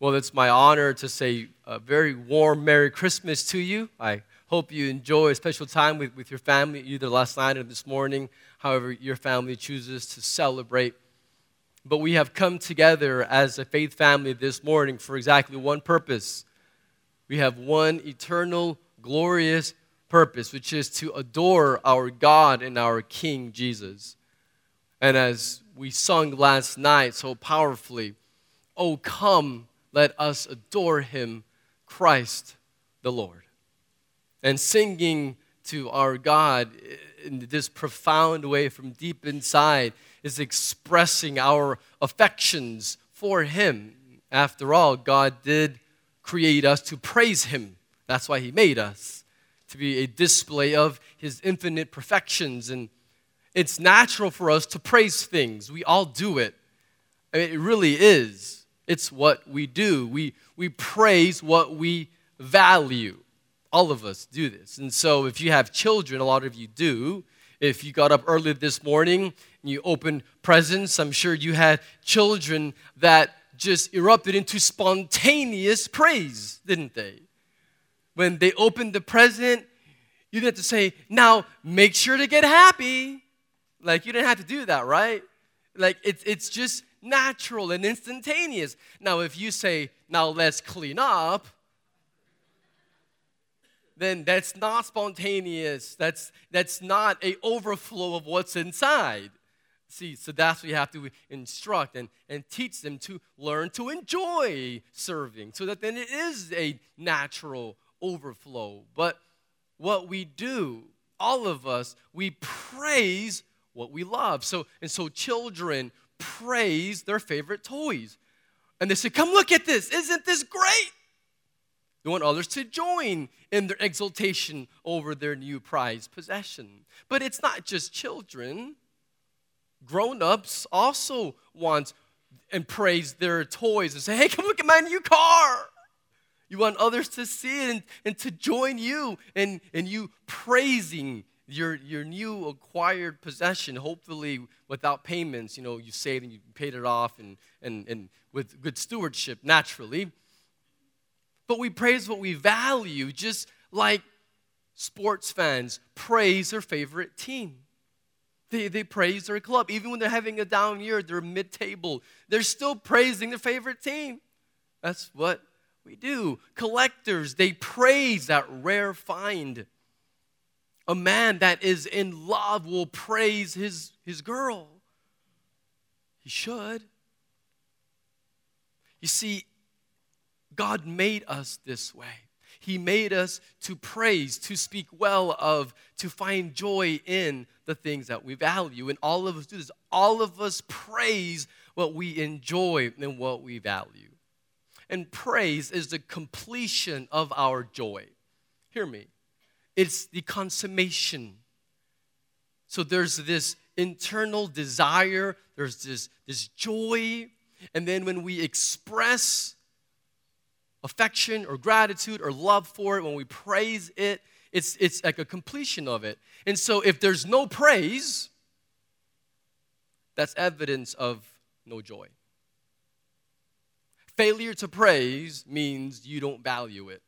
Well, it's my honor to say a very warm Merry Christmas to you. I hope you enjoy a special time with, with your family, either last night or this morning, however your family chooses to celebrate. But we have come together as a faith family this morning for exactly one purpose. We have one eternal, glorious purpose, which is to adore our God and our King Jesus. And as we sung last night so powerfully, Oh, come let us adore him, Christ the Lord. And singing to our God in this profound way from deep inside is expressing our affections for him. After all, God did create us to praise him. That's why he made us, to be a display of his infinite perfections. And it's natural for us to praise things. We all do it. It really is. It's what we do. We, we praise what we value. All of us do this. And so, if you have children, a lot of you do. If you got up early this morning and you opened presents, I'm sure you had children that just erupted into spontaneous praise, didn't they? When they opened the present, you didn't have to say, now make sure to get happy. Like, you didn't have to do that, right? Like, it's, it's just natural and instantaneous. Now, if you say, now let's clean up, then that's not spontaneous. That's, that's not a overflow of what's inside. See, so that's what you have to instruct and, and teach them to learn to enjoy serving so that then it is a natural overflow. But what we do, all of us, we praise what we love. So, and so children praise their favorite toys. And they say, Come look at this. Isn't this great? They want others to join in their exultation over their new prized possession. But it's not just children. Grown ups also want and praise their toys and say, Hey, come look at my new car. You want others to see it and, and to join you and, and you praising your, your new acquired possession, hopefully without payments, you know, you saved and you paid it off and, and, and with good stewardship, naturally. But we praise what we value, just like sports fans praise their favorite team. They, they praise their club. Even when they're having a down year, they're mid table, they're still praising their favorite team. That's what we do. Collectors, they praise that rare find. A man that is in love will praise his, his girl. He should. You see, God made us this way. He made us to praise, to speak well of, to find joy in the things that we value. And all of us do this. All of us praise what we enjoy and what we value. And praise is the completion of our joy. Hear me. It's the consummation. So there's this internal desire, there's this, this joy, and then when we express affection or gratitude or love for it, when we praise it, it's, it's like a completion of it. And so if there's no praise, that's evidence of no joy. Failure to praise means you don't value it.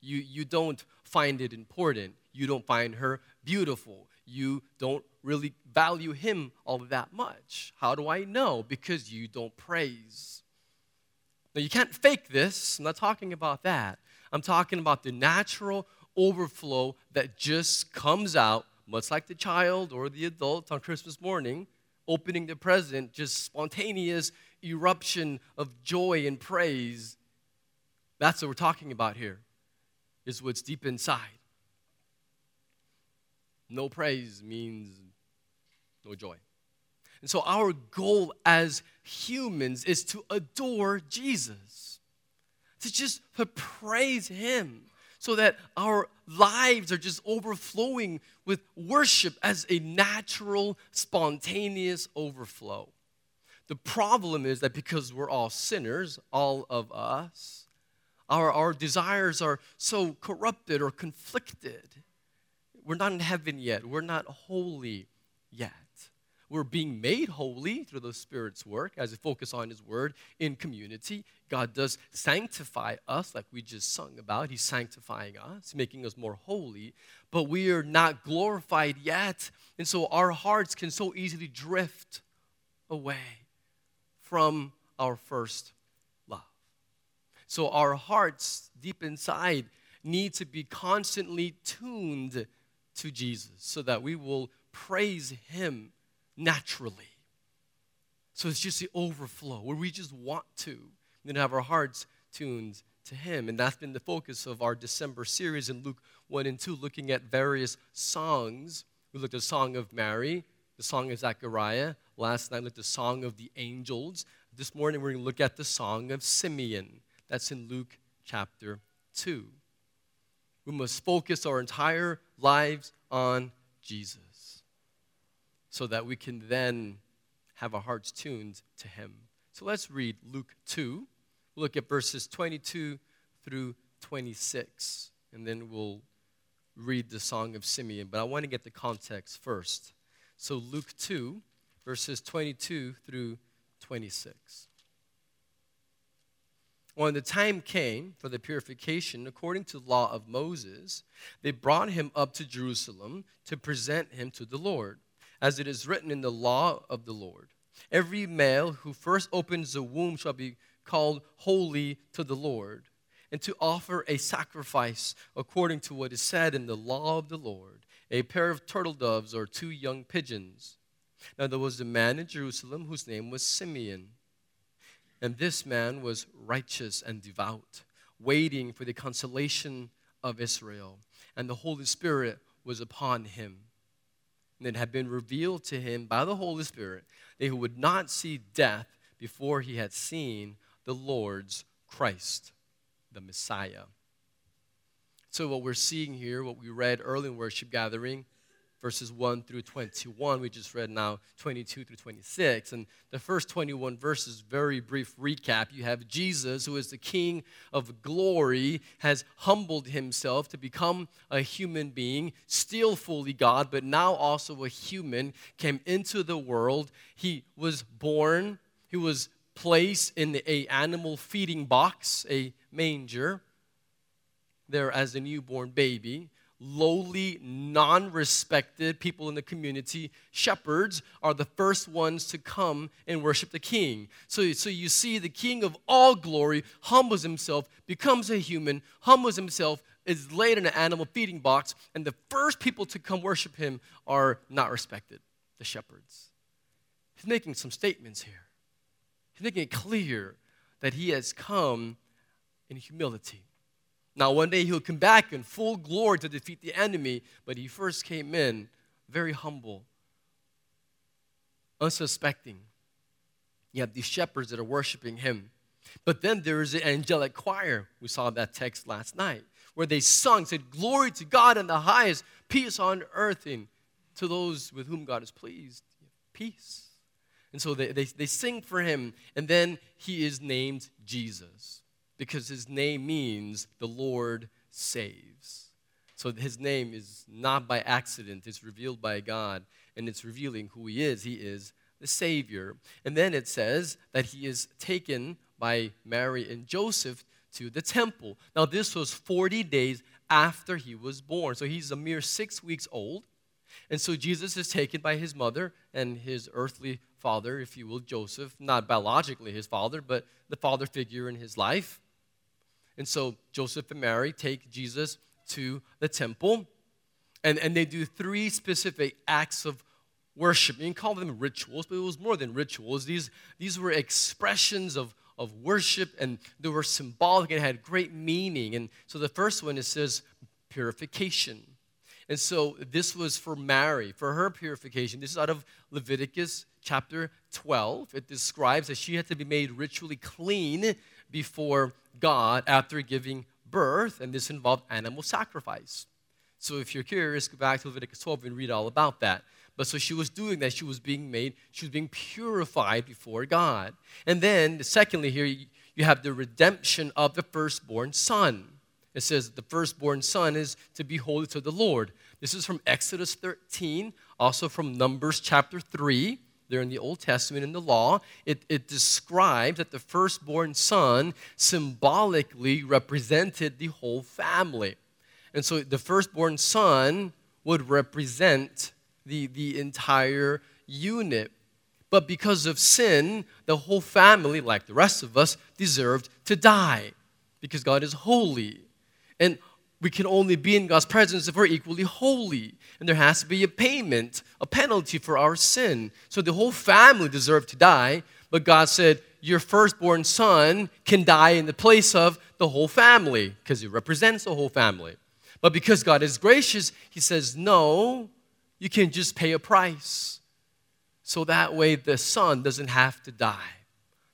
You, you don't find it important. You don't find her beautiful. You don't really value him all that much. How do I know? Because you don't praise. Now, you can't fake this. I'm not talking about that. I'm talking about the natural overflow that just comes out, much like the child or the adult on Christmas morning, opening the present, just spontaneous eruption of joy and praise. That's what we're talking about here is what's deep inside. No praise means no joy. And so, our goal as humans is to adore Jesus, to just to praise Him, so that our lives are just overflowing with worship as a natural, spontaneous overflow. The problem is that because we're all sinners, all of us, our, our desires are so corrupted or conflicted. We're not in heaven yet. We're not holy yet. we're being made holy through the Spirit's work as we focus on His Word in community. God does sanctify us, like we just sung about. He's sanctifying us, making us more holy, but we are not glorified yet. And so our hearts can so easily drift away from our first. So our hearts deep inside need to be constantly tuned to Jesus so that we will praise Him naturally. So it's just the overflow where we just want to, then have our hearts tuned to Him. And that's been the focus of our December series in Luke 1 and 2, looking at various songs. We looked at the Song of Mary, the Song of Zechariah. Last night, we looked at the Song of the Angels. This morning, we're going to look at the Song of Simeon. That's in Luke chapter 2. We must focus our entire lives on Jesus so that we can then have our hearts tuned to Him. So let's read Luke 2. We'll look at verses 22 through 26, and then we'll read the Song of Simeon. But I want to get the context first. So, Luke 2, verses 22 through 26. When the time came for the purification according to the law of Moses, they brought him up to Jerusalem to present him to the Lord, as it is written in the law of the Lord. Every male who first opens the womb shall be called holy to the Lord, and to offer a sacrifice according to what is said in the law of the Lord a pair of turtle doves or two young pigeons. Now there was a man in Jerusalem whose name was Simeon. And this man was righteous and devout, waiting for the consolation of Israel. And the Holy Spirit was upon him. And it had been revealed to him by the Holy Spirit that he would not see death before he had seen the Lord's Christ, the Messiah. So, what we're seeing here, what we read early in worship gathering, verses 1 through 21. We just read now 22 through 26. And the first 21 verses, very brief recap. You have Jesus, who is the King of glory, has humbled himself to become a human being, still fully God, but now also a human, came into the world. He was born, he was placed in a animal feeding box, a manger, there as a newborn baby lowly, non respected people in the community, shepherds, are the first ones to come and worship the king. So, so you see, the king of all glory humbles himself, becomes a human, humbles himself, is laid in an animal feeding box, and the first people to come worship him are not respected the shepherds. He's making some statements here. He's making it clear that he has come in humility. Now, one day he'll come back in full glory to defeat the enemy, but he first came in very humble, unsuspecting. You have these shepherds that are worshiping him. But then there is an angelic choir. We saw that text last night, where they sung, said, Glory to God in the highest, peace on earth, and to those with whom God is pleased. Peace. And so they, they, they sing for him, and then he is named Jesus because his name means the Lord saves. So his name is not by accident, it's revealed by God, and it's revealing who he is. He is the Savior. And then it says that he is taken by Mary and Joseph to the temple. Now, this was 40 days after he was born. So he's a mere six weeks old. And so Jesus is taken by his mother and his earthly father, if you will, Joseph, not biologically his father, but the father figure in his life. And so Joseph and Mary take Jesus to the temple, and, and they do three specific acts of worship. You can call them rituals, but it was more than rituals. These, these were expressions of, of worship, and they were symbolic and had great meaning. And so the first one, it says purification. And so this was for Mary, for her purification. This is out of Leviticus chapter 12. It describes that she had to be made ritually clean before God after giving birth, and this involved animal sacrifice. So if you're curious, go back to Leviticus 12 and read all about that. But so she was doing that. She was being made, she was being purified before God. And then, secondly, here you have the redemption of the firstborn son. It says the firstborn son is to be holy to the Lord. This is from Exodus 13, also from Numbers chapter 3. There in the Old Testament in the law, it, it describes that the firstborn son symbolically represented the whole family. And so the firstborn son would represent the, the entire unit. But because of sin, the whole family, like the rest of us, deserved to die because God is holy. And we can only be in God's presence if we're equally holy. And there has to be a payment, a penalty for our sin. So the whole family deserved to die, but God said, Your firstborn son can die in the place of the whole family because he represents the whole family. But because God is gracious, he says, No, you can just pay a price. So that way the son doesn't have to die.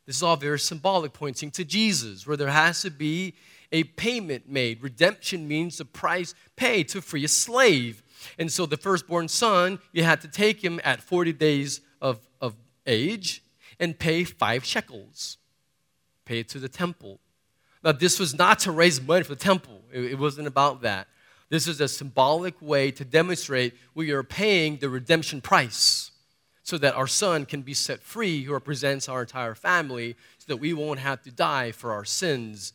This is all very symbolic, pointing to Jesus, where there has to be a payment made. Redemption means the price paid to free a slave. And so the firstborn son, you had to take him at 40 days of, of age and pay five shekels. Pay it to the temple. Now, this was not to raise money for the temple, it, it wasn't about that. This is a symbolic way to demonstrate we are paying the redemption price so that our son can be set free, who represents our entire family, so that we won't have to die for our sins.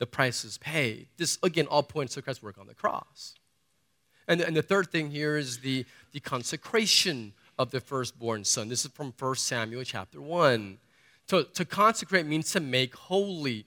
The price is paid. This, again, all points to Christ's work on the cross. And, and the third thing here is the, the consecration of the firstborn son. This is from 1 Samuel chapter 1. To, to consecrate means to make holy.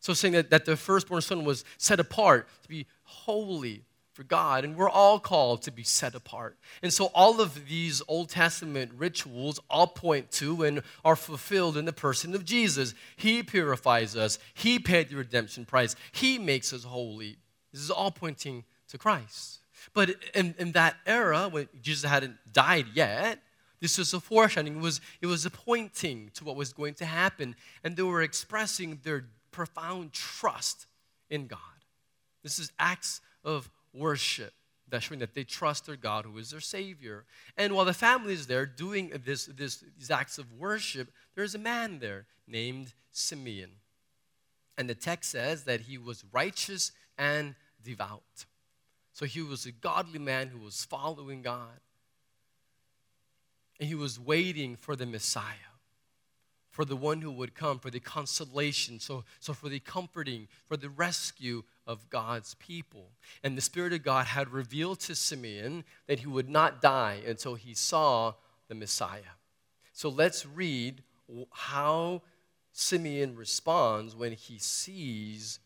So, saying that, that the firstborn son was set apart to be holy for God, and we're all called to be set apart. And so, all of these Old Testament rituals all point to and are fulfilled in the person of Jesus. He purifies us, He paid the redemption price, He makes us holy. This is all pointing to Christ. But in, in that era, when Jesus hadn't died yet, this was a foreshadowing. It was, it was a pointing to what was going to happen. And they were expressing their profound trust in God. This is acts of worship that showing that they trust their God who is their Savior. And while the family is there doing this, this, these acts of worship, there's a man there named Simeon. And the text says that he was righteous and devout. So he was a godly man who was following God. And he was waiting for the Messiah for the one who would come, for the consolation, so, so for the comforting, for the rescue of God's people. And the Spirit of God had revealed to Simeon that he would not die until he saw the Messiah. So let's read how Simeon responds when he sees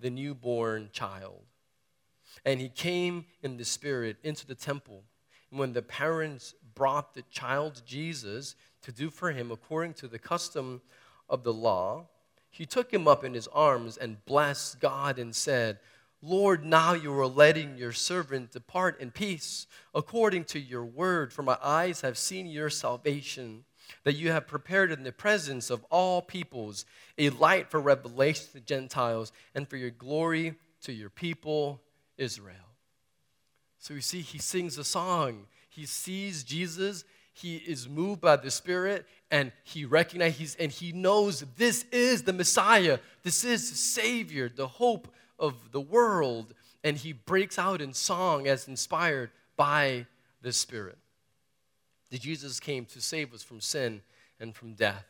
the newborn child. And he came in the Spirit into the temple. And when the parents brought the child Jesus to do for him according to the custom of the law, he took him up in his arms and blessed God and said, Lord, now you are letting your servant depart in peace according to your word, for my eyes have seen your salvation, that you have prepared in the presence of all peoples a light for revelation to the Gentiles and for your glory to your people, Israel. So you see, he sings a song. He sees Jesus he is moved by the Spirit and he recognizes and he knows this is the Messiah. This is the Savior, the hope of the world. And he breaks out in song as inspired by the Spirit. That Jesus came to save us from sin and from death.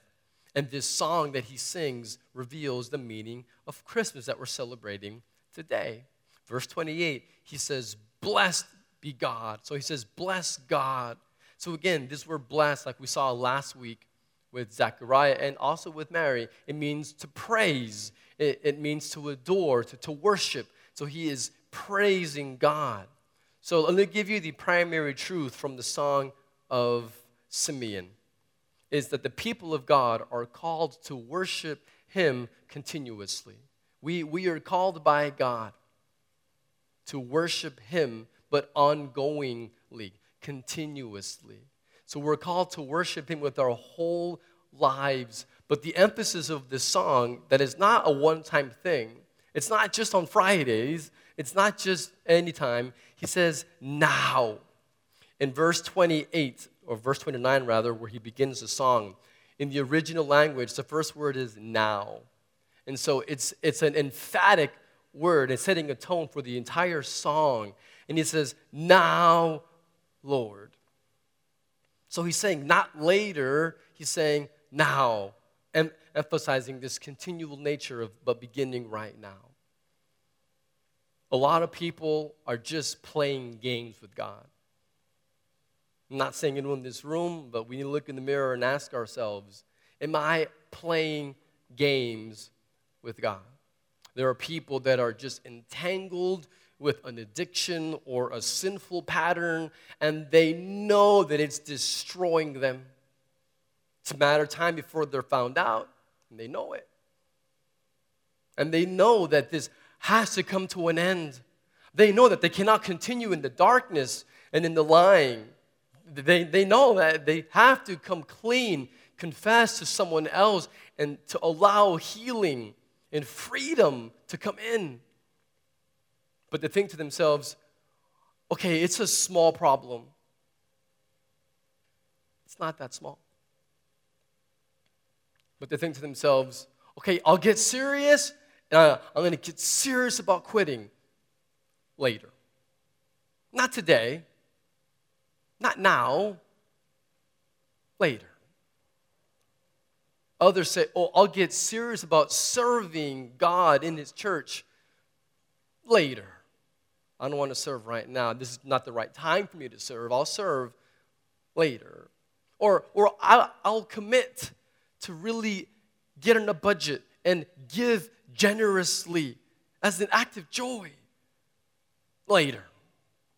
And this song that he sings reveals the meaning of Christmas that we're celebrating today. Verse 28, he says, Blessed be God. So he says, Bless God so again, this word blessed, like we saw last week with Zechariah and also with Mary, it means to praise, it, it means to adore, to, to worship. So he is praising God. So let me give you the primary truth from the song of Simeon is that the people of God are called to worship him continuously. We, we are called by God to worship him, but ongoingly continuously. So we're called to worship Him with our whole lives. But the emphasis of this song that is not a one time thing, it's not just on Fridays, it's not just anytime. He says, now. In verse 28, or verse 29 rather, where he begins the song, in the original language, the first word is now. And so it's, it's an emphatic word. It's setting a tone for the entire song. And he says, Now Lord. So he's saying not later, he's saying now, em- emphasizing this continual nature of but beginning right now. A lot of people are just playing games with God. I'm not saying anyone in this room, but we need to look in the mirror and ask ourselves Am I playing games with God? There are people that are just entangled with an addiction or a sinful pattern, and they know that it's destroying them. It's a matter of time before they're found out, and they know it. And they know that this has to come to an end. They know that they cannot continue in the darkness and in the lying. They, they know that they have to come clean, confess to someone else, and to allow healing and freedom to come in. But they think to themselves, okay, it's a small problem. It's not that small. But they think to themselves, okay, I'll get serious, and I'm going to get serious about quitting later. Not today, not now, later. Others say, oh, I'll get serious about serving God in His church later. I don't want to serve right now. This is not the right time for me to serve. I'll serve later. Or, or I'll, commit to really get on a budget and give generously as an act of joy later.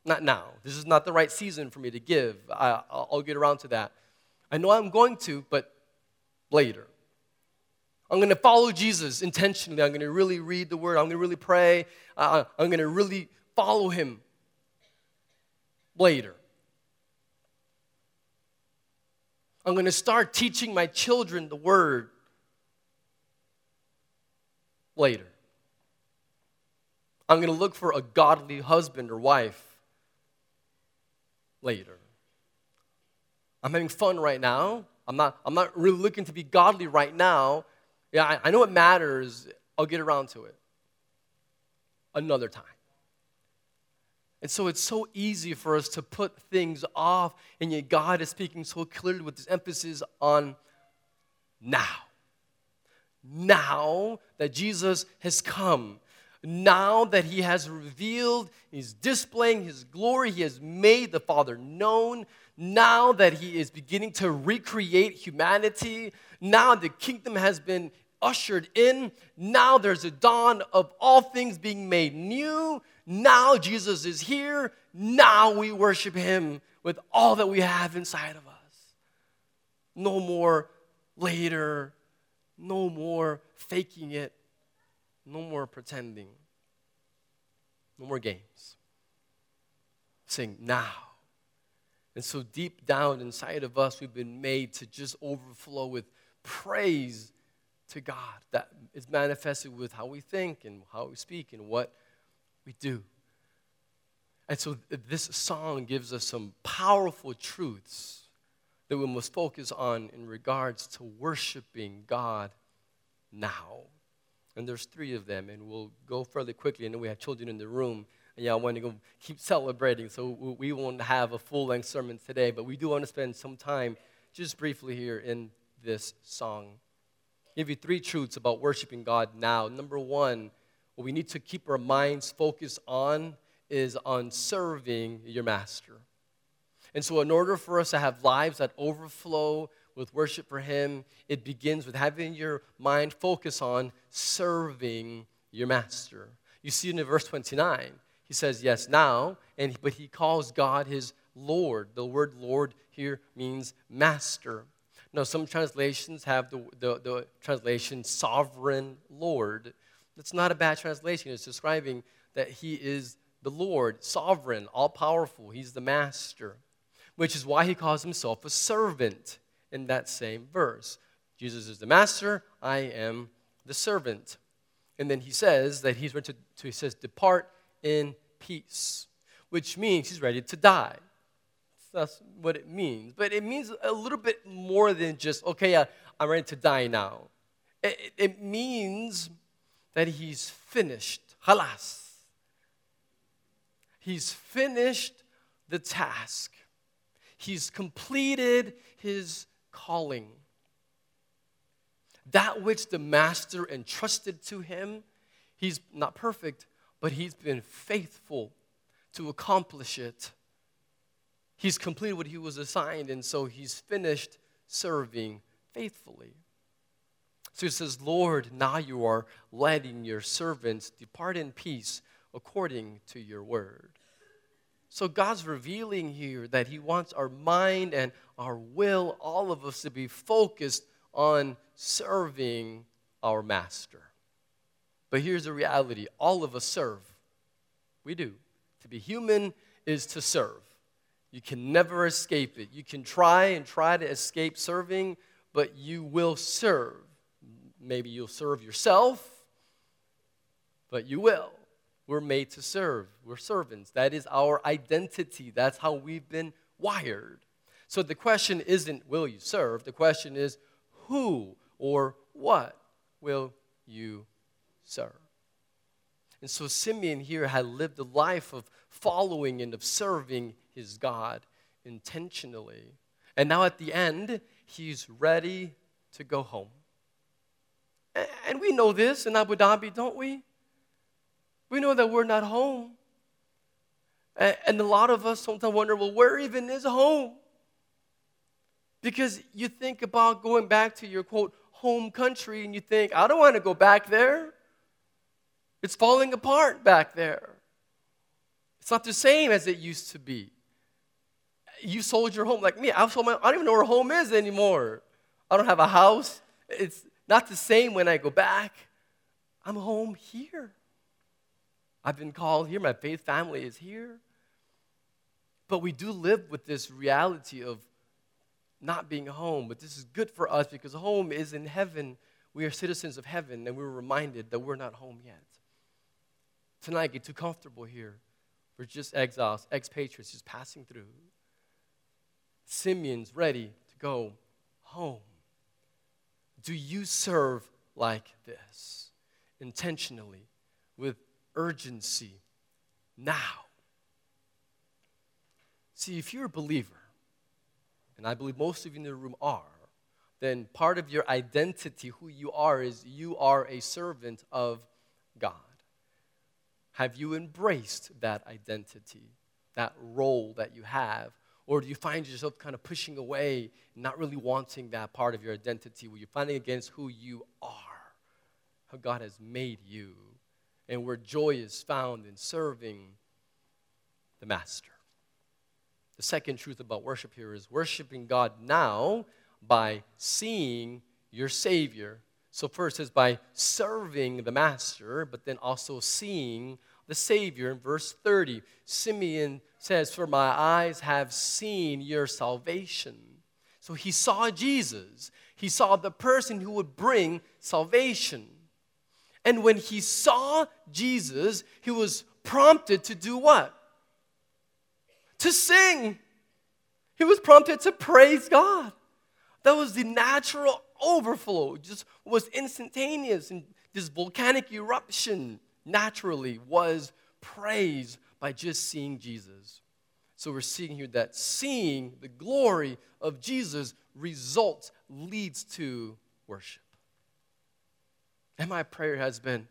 Not now. This is not the right season for me to give. I, will get around to that. I know I'm going to, but later. I'm going to follow Jesus intentionally. I'm going to really read the word. I'm going to really pray. Uh, I'm going to really follow him later. I'm going to start teaching my children the word later. I'm going to look for a godly husband or wife later. I'm having fun right now. I'm not, I'm not really looking to be godly right now. Yeah, I, I know it matters. I'll get around to it another time. And so it's so easy for us to put things off, and yet God is speaking so clearly with this emphasis on now. Now that Jesus has come, now that he has revealed, he's displaying his glory, he has made the Father known, now that he is beginning to recreate humanity, now the kingdom has been ushered in, now there's a dawn of all things being made new. Now Jesus is here. Now we worship him with all that we have inside of us. No more later, no more faking it, no more pretending, no more games. Saying now. And so, deep down inside of us, we've been made to just overflow with praise to God that is manifested with how we think and how we speak and what we do. And so this song gives us some powerful truths that we must focus on in regards to worshiping God now. And there's three of them, and we'll go fairly quickly. Know we have children in the room, and yeah, I want to go keep celebrating, so we won't have a full length sermon today, but we do want to spend some time just briefly here in this song give you three truths about worshiping God now. Number one, what we need to keep our minds focused on is on serving your master. And so, in order for us to have lives that overflow with worship for Him, it begins with having your mind focus on serving your master. You see in verse 29, he says, Yes, now, and, but he calls God his Lord. The word Lord here means master. Now, some translations have the, the, the translation sovereign Lord. That's not a bad translation. It's describing that he is the Lord, sovereign, all powerful. He's the master, which is why he calls himself a servant in that same verse. Jesus is the master, I am the servant. And then he says that he's ready to, to he says, depart in peace, which means he's ready to die. That's what it means. But it means a little bit more than just, okay, uh, I'm ready to die now. It, it means that he's finished. Halas. He's finished the task. He's completed his calling. That which the master entrusted to him, he's not perfect, but he's been faithful to accomplish it. He's completed what he was assigned, and so he's finished serving faithfully. So he says, Lord, now you are letting your servants depart in peace according to your word. So God's revealing here that he wants our mind and our will, all of us, to be focused on serving our master. But here's the reality all of us serve. We do. To be human is to serve. You can never escape it. You can try and try to escape serving, but you will serve. Maybe you'll serve yourself, but you will. We're made to serve. We're servants. That is our identity. That's how we've been wired. So the question isn't, will you serve? The question is, who or what will you serve? And so Simeon here had lived a life of following and of serving his God intentionally. And now at the end, he's ready to go home. And we know this in Abu Dhabi, don't we? We know that we're not home. And a lot of us sometimes wonder, well, where even is home? Because you think about going back to your quote, home country, and you think, I don't want to go back there. It's falling apart back there. It's not the same as it used to be. You sold your home like me. I've sold my, I don't even know where home is anymore. I don't have a house. It's not the same when I go back. I'm home here. I've been called here. My faith family is here. But we do live with this reality of not being home. But this is good for us because home is in heaven. We are citizens of heaven, and we're reminded that we're not home yet. Tonight, get too comfortable here. We're just exiles, expatriates, just passing through. Simeon's ready to go home. Do you serve like this? Intentionally, with urgency, now. See, if you're a believer, and I believe most of you in the room are, then part of your identity, who you are, is you are a servant of God. Have you embraced that identity, that role that you have? Or do you find yourself kind of pushing away, not really wanting that part of your identity, where you're fighting against who you are, how God has made you, and where joy is found in serving the Master? The second truth about worship here is worshiping God now by seeing your Savior. So, first is by serving the Master, but then also seeing the Savior. In verse 30, Simeon says, For my eyes have seen your salvation. So he saw Jesus, he saw the person who would bring salvation. And when he saw Jesus, he was prompted to do what? To sing. He was prompted to praise God. That was the natural overflow, just was instantaneous and this volcanic eruption naturally was praise by just seeing Jesus. So we're seeing here that seeing the glory of Jesus results, leads to worship. And my prayer has been,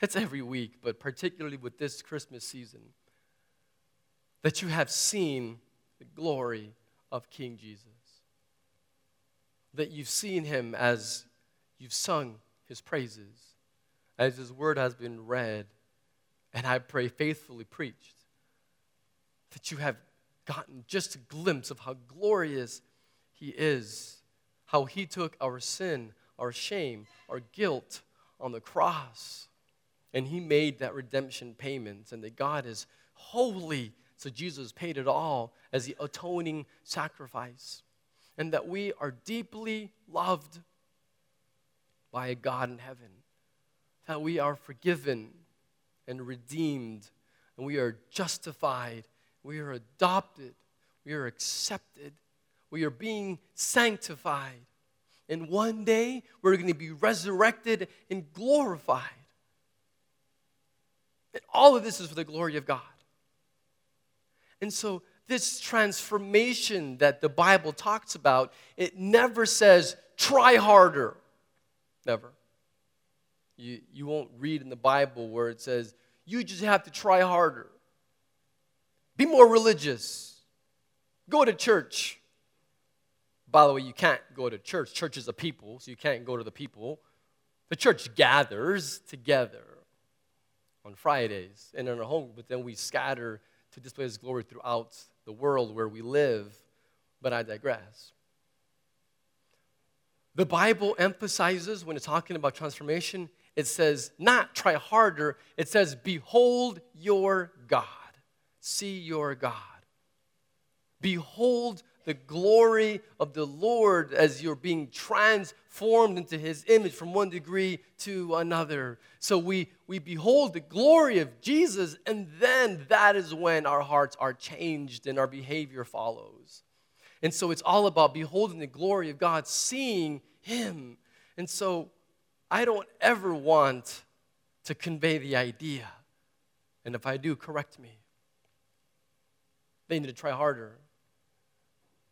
it's every week, but particularly with this Christmas season, that you have seen the glory of King Jesus. That you've seen him as you've sung his praises as His word has been read, and I pray faithfully preached, that you have gotten just a glimpse of how glorious He is, how He took our sin, our shame, our guilt on the cross, and He made that redemption payment, and that God is holy. So Jesus paid it all as the atoning sacrifice. And that we are deeply loved by a God in heaven that we are forgiven and redeemed, and we are justified, we are adopted, we are accepted, we are being sanctified. And one day we're going to be resurrected and glorified. And all of this is for the glory of God. And so this transformation that the Bible talks about, it never says, try harder. Never. You, you won't read in the Bible where it says, you just have to try harder. Be more religious. Go to church. By the way, you can't go to church. Church is a people, so you can't go to the people. The church gathers together on Fridays and in our home, but then we scatter to display His glory throughout the world where we live. But I digress. The Bible emphasizes when it's talking about transformation, it says not try harder, it says behold your God. See your God. Behold the glory of the Lord as you're being transformed into his image from one degree to another. So we, we behold the glory of Jesus, and then that is when our hearts are changed and our behavior follows. And so it's all about beholding the glory of God, seeing him. And so I don't ever want to convey the idea. And if I do, correct me. They need to try harder.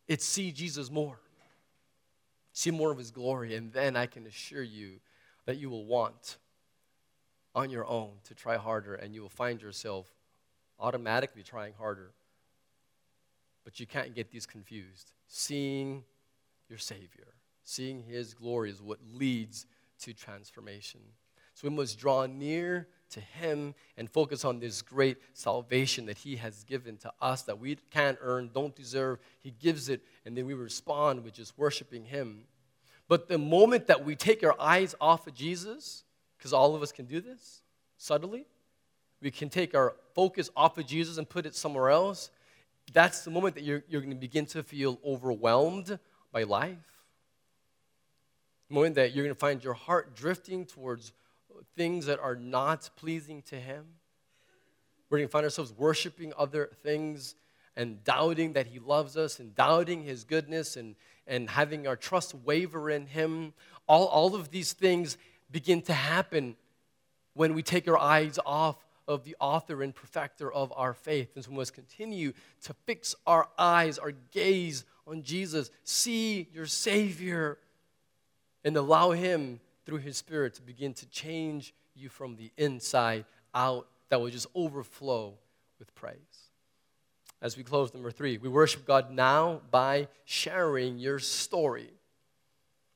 It's see Jesus more, see more of his glory, and then I can assure you that you will want on your own to try harder, and you will find yourself automatically trying harder. But you can't get these confused. Seeing your Savior, seeing his glory is what leads to transformation. So we must draw near to Him and focus on this great salvation that He has given to us that we can't earn, don't deserve. He gives it, and then we respond with just worshiping Him. But the moment that we take our eyes off of Jesus, because all of us can do this subtly, we can take our focus off of Jesus and put it somewhere else. That's the moment that you're, you're going to begin to feel overwhelmed by life. Moment that you're going to find your heart drifting towards things that are not pleasing to Him. We're going to find ourselves worshiping other things and doubting that He loves us and doubting His goodness and, and having our trust waver in Him. All, all of these things begin to happen when we take our eyes off of the author and perfecter of our faith. And so we must continue to fix our eyes, our gaze on Jesus. See your Savior and allow Him through His Spirit to begin to change you from the inside out that will just overflow with praise. As we close, number three, we worship God now by sharing your story.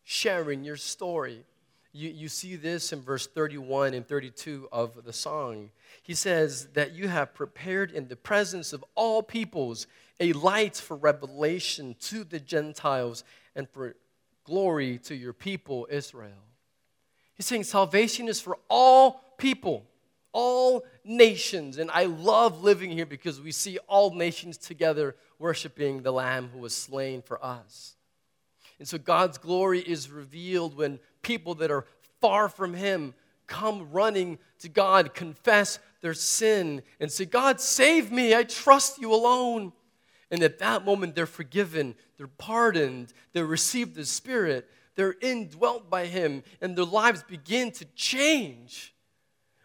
Sharing your story. You, you see this in verse 31 and 32 of the song. He says that you have prepared in the presence of all peoples a light for revelation to the Gentiles and for glory to your people, Israel. He's saying salvation is for all people, all nations. And I love living here because we see all nations together worshiping the Lamb who was slain for us. And so God's glory is revealed when people that are far from Him come running to God, confess their sin, and say, God, save me. I trust you alone. And at that moment, they're forgiven, they're pardoned, they receive the Spirit, they're indwelt by Him, and their lives begin to change.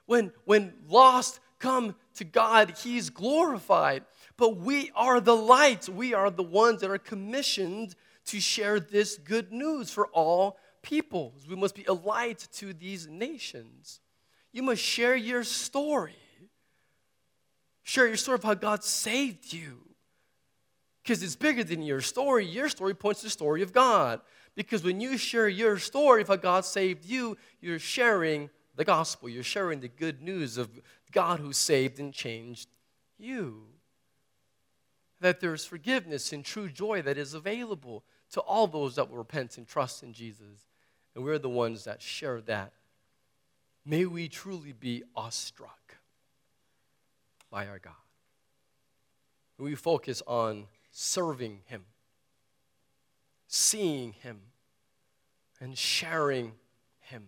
When, when lost come to God, He's glorified. But we are the light. We are the ones that are commissioned to share this good news for all peoples. We must be a light to these nations. You must share your story. Share your story of how God saved you. Because it's bigger than your story. Your story points to the story of God. Because when you share your story of how God saved you, you're sharing the gospel. You're sharing the good news of God who saved and changed you. That there's forgiveness and true joy that is available to all those that will repent and trust in Jesus. And we're the ones that share that. May we truly be awestruck by our God. We focus on serving Him seeing Him and sharing Him.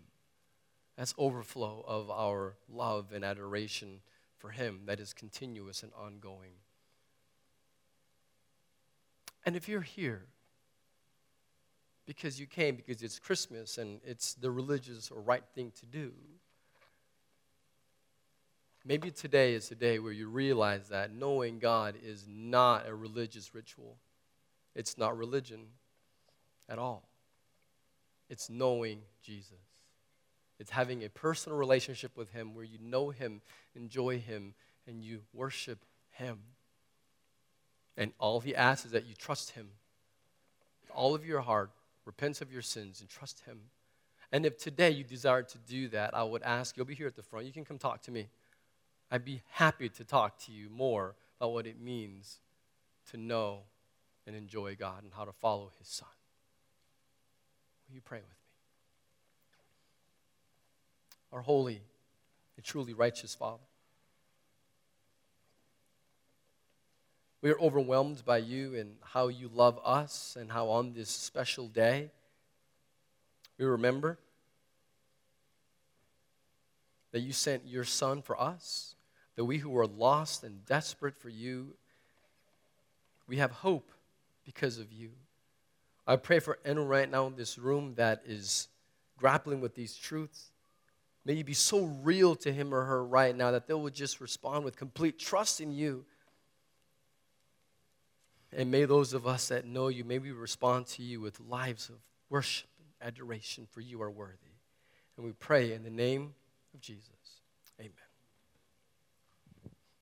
That's overflow of our love and adoration for Him that is continuous and ongoing. And if you're here because you came because it's Christmas and it's the religious or right thing to do, Maybe today is a day where you realize that knowing God is not a religious ritual. It's not religion at all. It's knowing Jesus. It's having a personal relationship with Him where you know Him, enjoy Him, and you worship Him. And all He asks is that you trust Him. With all of your heart, repent of your sins, and trust Him. And if today you desire to do that, I would ask, you'll be here at the front. You can come talk to me. I'd be happy to talk to you more about what it means to know and enjoy God and how to follow His Son. Will you pray with me? Our holy and truly righteous Father, we are overwhelmed by you and how you love us, and how on this special day we remember that you sent your Son for us that we who are lost and desperate for you, we have hope because of you. I pray for anyone right now in this room that is grappling with these truths. May you be so real to him or her right now that they will just respond with complete trust in you. And may those of us that know you, may we respond to you with lives of worship and adoration, for you are worthy. And we pray in the name of Jesus. Amen.